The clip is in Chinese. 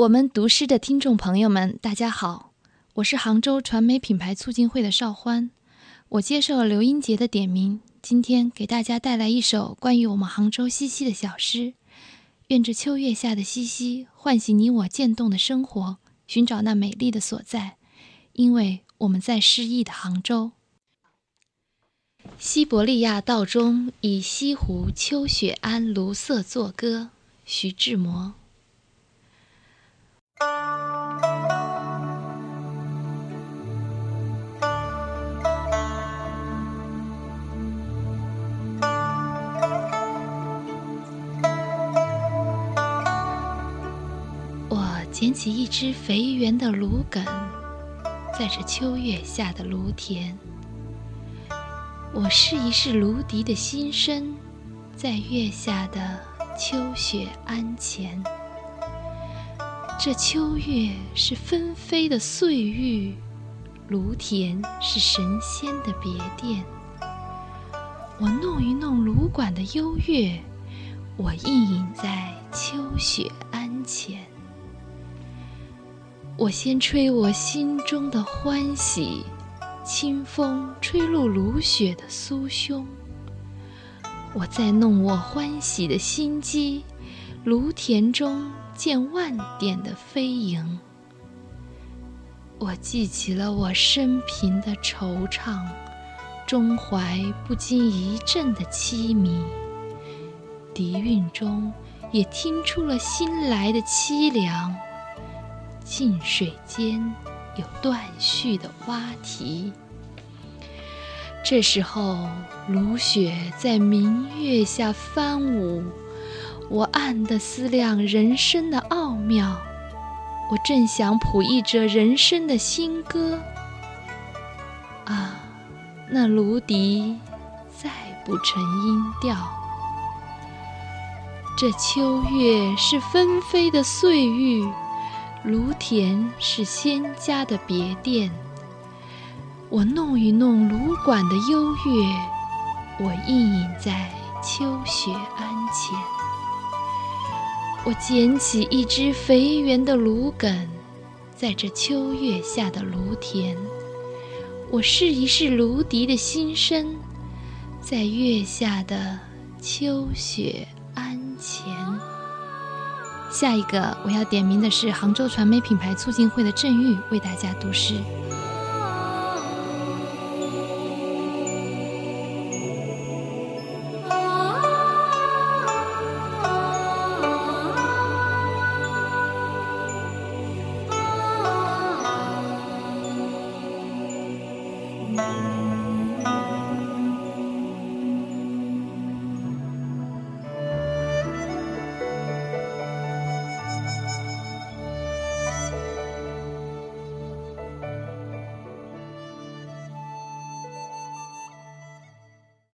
我们读诗的听众朋友们，大家好，我是杭州传媒品牌促进会的邵欢，我接受刘英杰的点名，今天给大家带来一首关于我们杭州西溪的小诗。愿这秋月下的西溪唤醒你我渐冻的生活，寻找那美丽的所在，因为我们在诗意的杭州。西伯利亚道中，以西湖秋雪安卢瑟作歌。徐志摩。捡起一只肥圆的芦梗，在这秋月下的芦田。我试一试芦笛的心声，在月下的秋雪庵前。这秋月是纷飞的碎玉，芦田是神仙的别殿。我弄一弄芦管的幽乐，我隐隐在秋雪庵前。我先吹我心中的欢喜。清风吹入芦雪的酥胸，我再弄我欢喜的心机，芦田中见万点的飞萤。我记起了我生平的惆怅，中怀不禁一阵的凄迷，笛韵中也听出了新来的凄凉。近水间。有断续的蛙啼。这时候，芦雪在明月下翻舞，我暗地思量人生的奥妙。我正想谱一折人生的新歌，啊，那芦笛再不成音调。这秋月是纷飞的碎玉。芦田是仙家的别殿，我弄一弄芦管的幽月，我隐隐在秋雪庵前。我捡起一只肥圆的芦梗，在这秋月下的芦田，我试一试芦笛的心声，在月下的秋雪庵前。下一个我要点名的是杭州传媒品牌促进会的郑玉为大家读诗。